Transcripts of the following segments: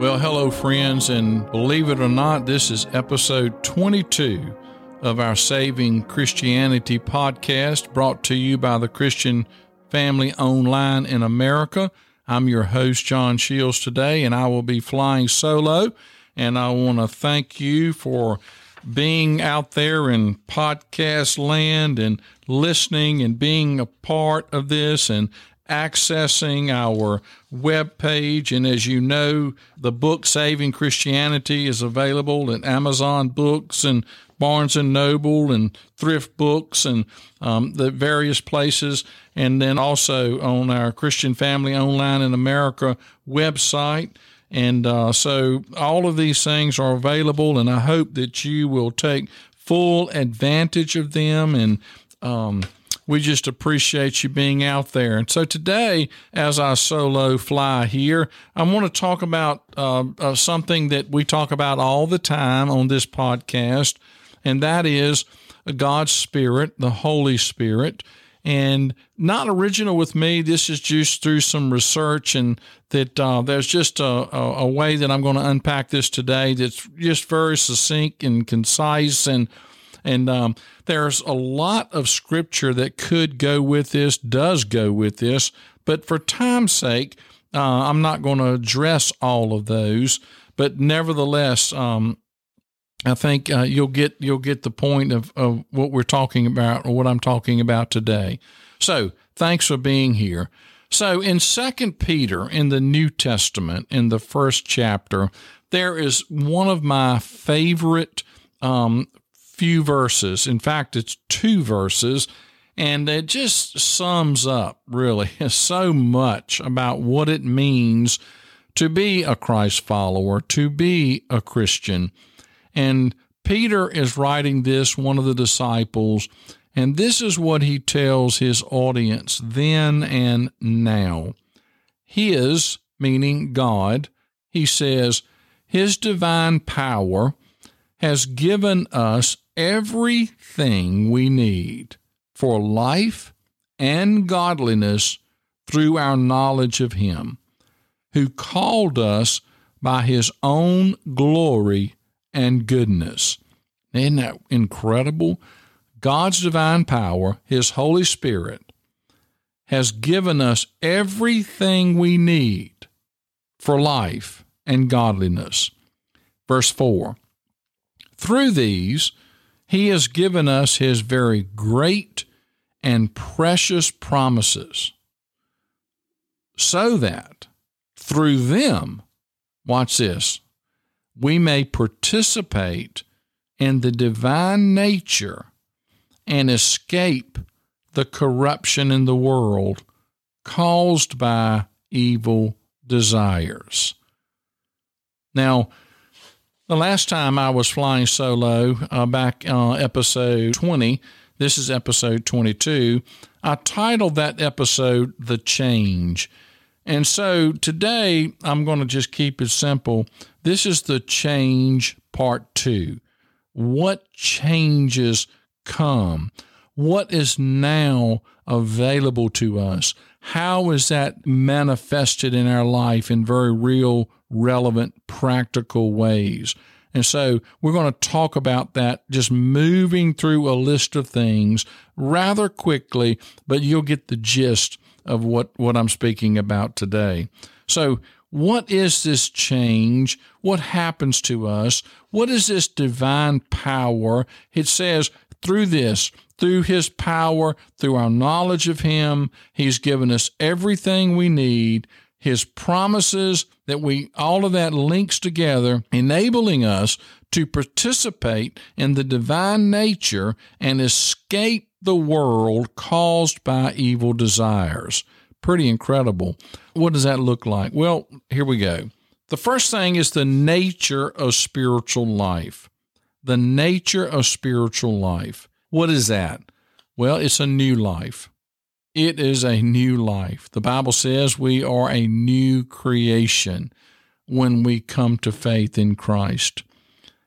Well, hello, friends, and believe it or not, this is episode 22 of our Saving Christianity podcast brought to you by the Christian Family Online in America. I'm your host, John Shields, today, and I will be flying solo. And I want to thank you for being out there in podcast land and listening and being a part of this and accessing our web page. And as you know, the book Saving Christianity is available at Amazon Books and Barnes and Noble and Thrift Books and um, the various places. And then also on our Christian Family Online in America website. And uh, so all of these things are available, and I hope that you will take full advantage of them and um, we just appreciate you being out there. And so today, as I solo fly here, I want to talk about uh, uh, something that we talk about all the time on this podcast, and that is God's Spirit, the Holy Spirit. And not original with me. This is just through some research, and that uh, there's just a, a, a way that I'm going to unpack this today that's just very succinct and concise and and um, there's a lot of scripture that could go with this, does go with this, but for time's sake, uh, I'm not going to address all of those. But nevertheless, um, I think uh, you'll get you'll get the point of, of what we're talking about or what I'm talking about today. So thanks for being here. So in Second Peter in the New Testament, in the first chapter, there is one of my favorite um, few verses. In fact, it's two verses, and it just sums up really so much about what it means to be a Christ follower, to be a Christian. And Peter is writing this, one of the disciples, and this is what he tells his audience then and now. His, meaning God, he says, His divine power has given us everything we need for life and godliness through our knowledge of Him, who called us by His own glory and goodness. Isn't that incredible? God's divine power, His Holy Spirit, has given us everything we need for life and godliness. Verse 4 Through these, he has given us His very great and precious promises so that through them, watch this, we may participate in the divine nature and escape the corruption in the world caused by evil desires. Now, the last time I was flying solo, uh, back uh, episode 20, this is episode 22, I titled that episode The Change. And so today I'm going to just keep it simple. This is the change part two. What changes come? What is now available to us? How is that manifested in our life in very real relevant, practical ways. And so we're going to talk about that, just moving through a list of things rather quickly, but you'll get the gist of what, what I'm speaking about today. So, what is this change? What happens to us? What is this divine power? It says, through this, through his power, through our knowledge of him, he's given us everything we need his promises, that we, all of that links together, enabling us to participate in the divine nature and escape the world caused by evil desires. Pretty incredible. What does that look like? Well, here we go. The first thing is the nature of spiritual life. The nature of spiritual life. What is that? Well, it's a new life. It is a new life. The Bible says we are a new creation when we come to faith in Christ.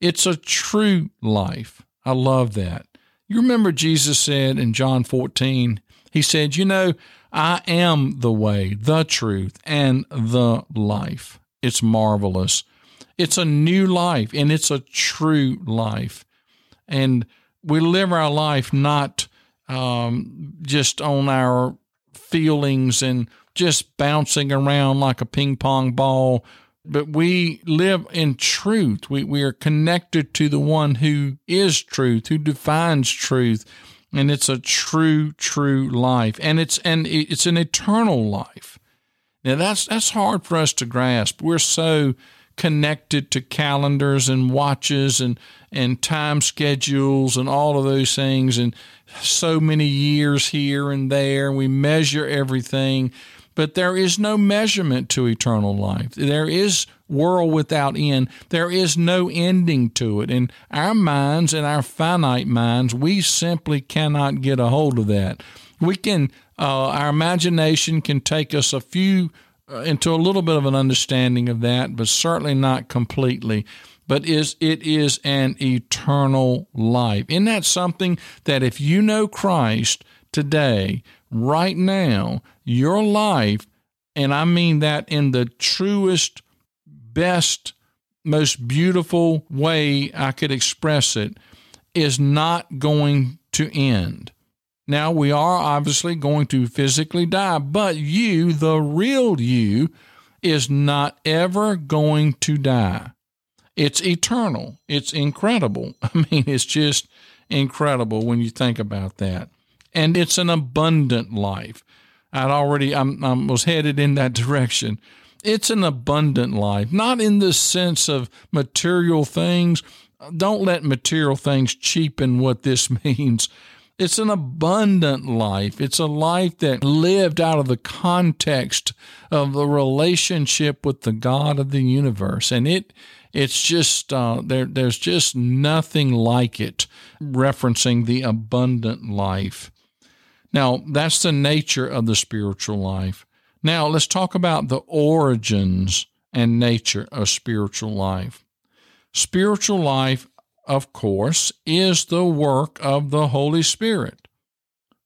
It's a true life. I love that. You remember Jesus said in John 14, He said, You know, I am the way, the truth, and the life. it's marvelous. It's a new life and it's a true life. And we live our life not um, just on our feelings and just bouncing around like a ping pong ball, but we live in truth. We, we are connected to the one who is truth, who defines truth. And it's a true, true life. And it's, and it's an eternal life. Now that's, that's hard for us to grasp. We're so connected to calendars and watches and, and time schedules and all of those things and so many years here and there. We measure everything, but there is no measurement to eternal life. There is world without end. There is no ending to it. In our minds, in our finite minds, we simply cannot get a hold of that. We can, uh, our imagination can take us a few Uh, into a little bit of an understanding of that, but certainly not completely. But is it is an eternal life. Isn't that something that if you know Christ today, right now, your life, and I mean that in the truest, best, most beautiful way I could express it, is not going to end. Now, we are obviously going to physically die, but you, the real you, is not ever going to die. It's eternal. It's incredible. I mean, it's just incredible when you think about that. And it's an abundant life. I'd already, I was headed in that direction. It's an abundant life, not in the sense of material things. Don't let material things cheapen what this means. It's an abundant life. It's a life that lived out of the context of the relationship with the God of the universe. And it, it's just, uh, there, there's just nothing like it referencing the abundant life. Now, that's the nature of the spiritual life. Now, let's talk about the origins and nature of spiritual life. Spiritual life of course, is the work of the Holy Spirit.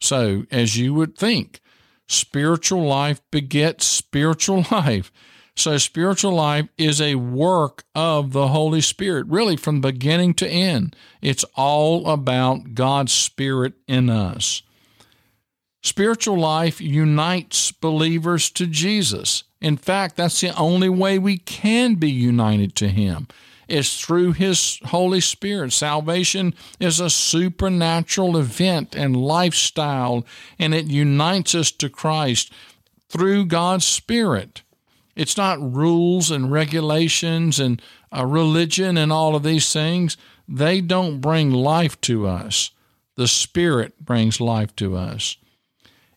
So, as you would think, spiritual life begets spiritual life. So, spiritual life is a work of the Holy Spirit, really from beginning to end. It's all about God's Spirit in us. Spiritual life unites believers to Jesus. In fact, that's the only way we can be united to Him is through His Holy Spirit. Salvation is a supernatural event and lifestyle, and it unites us to Christ through God's Spirit. It's not rules and regulations and a religion and all of these things. They don't bring life to us. The Spirit brings life to us.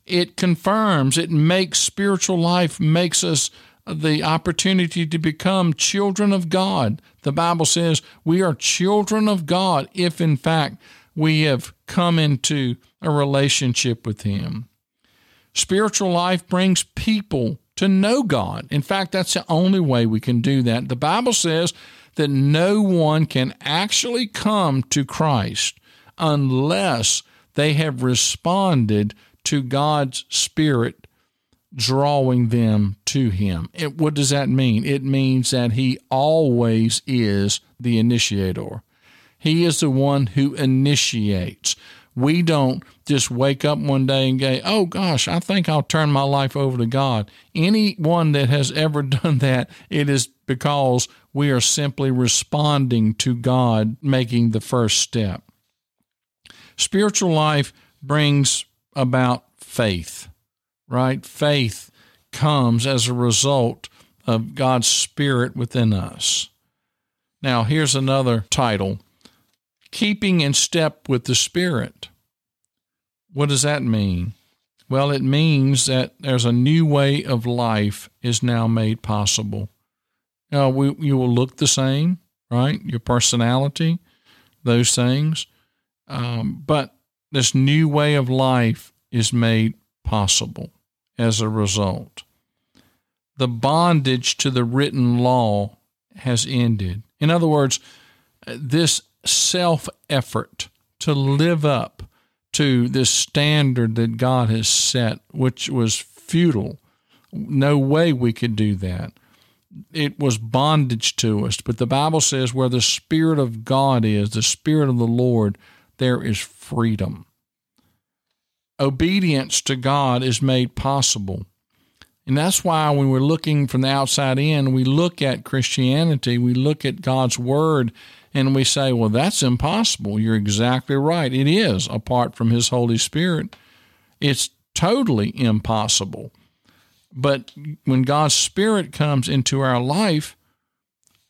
It confirms, it makes spiritual life, makes us the opportunity to become children of God. The Bible says we are children of God if, in fact, we have come into a relationship with Him. Spiritual life brings people to know God. In fact, that's the only way we can do that. The Bible says that no one can actually come to Christ unless they have responded to God's Spirit drawing them to him. It, what does that mean? It means that he always is the initiator. He is the one who initiates. We don't just wake up one day and go, oh gosh, I think I'll turn my life over to God. Anyone that has ever done that, it is because we are simply responding to God making the first step. Spiritual life brings about faith right? Faith comes as a result of God's Spirit within us. Now, here's another title Keeping in Step with the Spirit. What does that mean? Well, it means that there's a new way of life is now made possible. Now, we, you will look the same, right? Your personality, those things. Um, but this new way of life is made possible as a result. The bondage to the written law has ended. In other words, this self effort to live up to this standard that God has set, which was futile. No way we could do that. it was bondage to us. But the Bible says where the Spirit of God is, the Spirit of the Lord, there is freedom. Obedience to God is made possible. And that's why when we're looking from the outside in, we look at Christianity, we look at God's Word, and we say, well, that's impossible. You're exactly right. It is, apart from His Holy Spirit. It's totally impossible. But when God's Spirit comes into our life,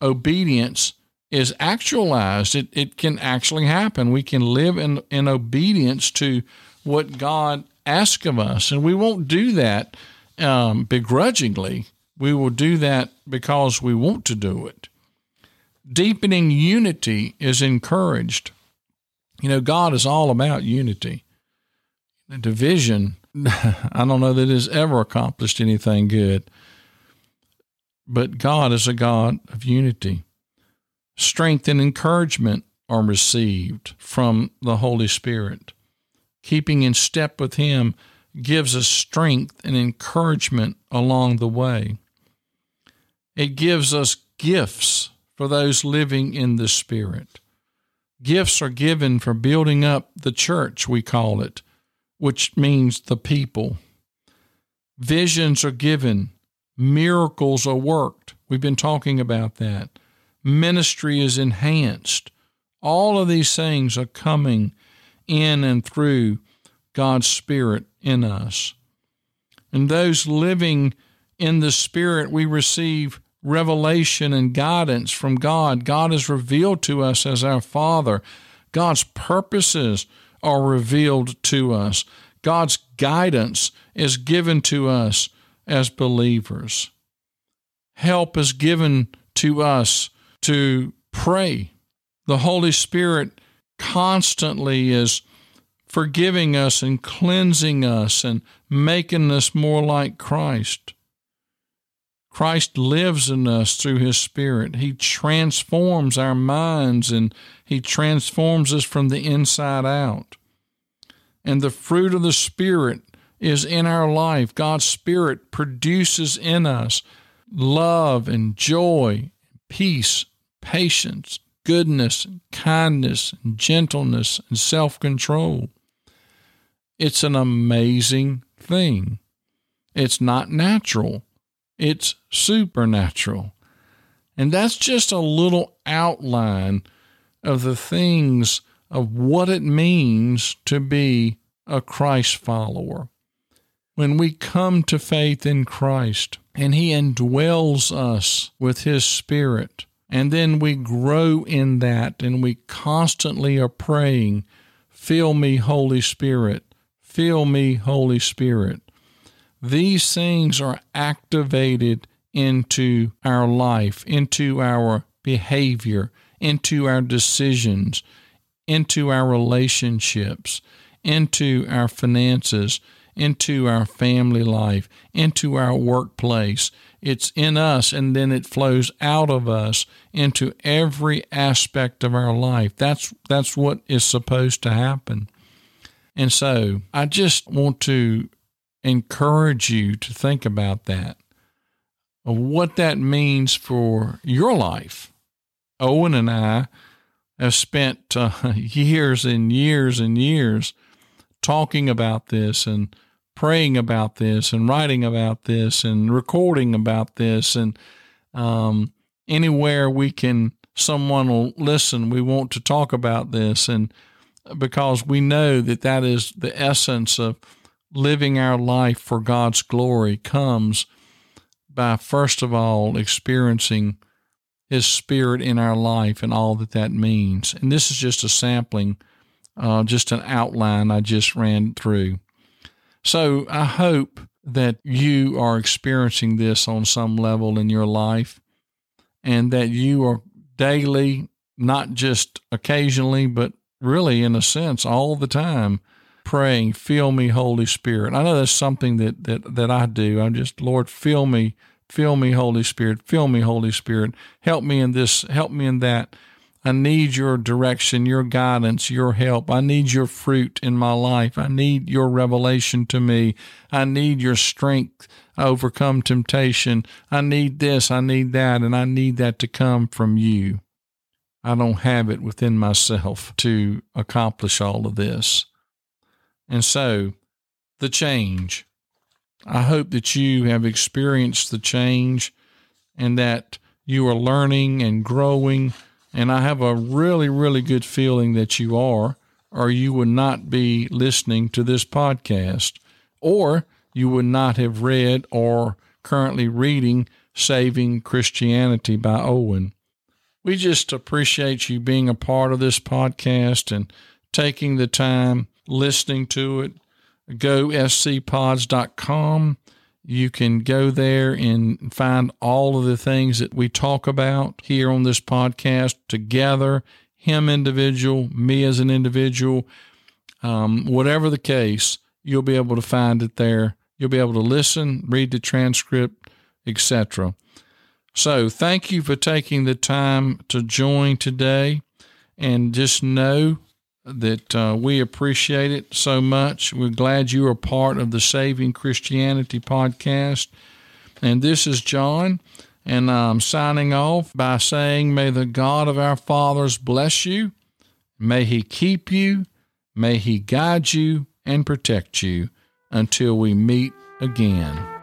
obedience is actualized. It, it can actually happen. We can live in, in obedience to what God asks of us. And we won't do that um, begrudgingly. We will do that because we want to do it. Deepening unity is encouraged. You know, God is all about unity. Division I don't know that has ever accomplished anything good. But God is a God of unity. Strength and encouragement are received from the Holy Spirit. Keeping in step with Him gives us strength and encouragement along the way. It gives us gifts for those living in the Spirit. Gifts are given for building up the church, we call it which means the people. Visions are given, miracles are worked. We've been talking about that. Ministry is enhanced. All of these things are coming in and through God's Spirit in us. And those living in the Spirit, we receive revelation and guidance from God. God is revealed to us as our Father. God's purposes are revealed to us. God's guidance is given to us as believers. Help is given to us to pray. The Holy Spirit constantly is forgiving us and cleansing us and making us more like Christ. Christ lives in us through His Spirit. He transforms our minds and He transforms us from the inside out. And the fruit of the Spirit is in our life. God's Spirit produces in us love and joy, peace, patience, goodness, kindness, gentleness, and self control. It's an amazing thing. It's not natural it's supernatural. And that's just a little outline of the things of what it means to be a Christ follower. When we come to faith in Christ and He indwells us with His Spirit, and then we grow in that and we constantly are praying, Fill me, Holy Spirit, fill me, Holy Spirit. These things are activated into our life, into our behavior, into our decisions, into our relationships, into our finances, into our family life, into our workplace. It's in us and then it flows out of us into every aspect of our life. That's that's what is supposed to happen. And so, I just want to encourage you to think about that, of what that means for your life. Owen and I have spent uh, years and years and years talking about this and praying about this and writing about this and recording about this. And um, anywhere we can someone will listen. We want to talk about this. And because we know that that is the essence of living our life for God's glory comes by, first of all, experiencing His Spirit in our life and all that that means. And this is just a sampling, uh, just an outline I just ran through. So I hope that you are experiencing this on some level in your life and that you are daily, not just occasionally, but really in a sense all the time praying, fill me, Holy Spirit. I know that's something that, that, that I do. I'm just, Lord, fill me, fill me, Holy Spirit, fill me, Holy Spirit. Help me in this, help me in that. I need your direction, your guidance, your help. I need your fruit in my life. I need your revelation to me. I need your strength to overcome temptation. I need this, I need that, and I need that to come from you. I don't have it within myself to accomplish all of this. And so, the change. I hope that you have experienced the change and that you are learning and growing. And I have a really, really good feeling that you are, or you would not be listening to this podcast, or you would not have read or currently reading Saving Christianity by Owen. We just appreciate you being a part of this podcast and taking the time listening to it. Go scpods.com. You can go there and find all of the things that we talk about here on this podcast together, him individual, me as an individual. Um, whatever the case, you'll be able to find it there You'll be able to listen, read the transcript, etc. So, thank you for taking the time to join today. And just know that uh, we appreciate it so much. We're glad you are part of the Saving Christianity podcast. And this is John, and I'm signing off by saying, May the God of our fathers bless you. May he keep you. May he guide you and protect you until we meet again.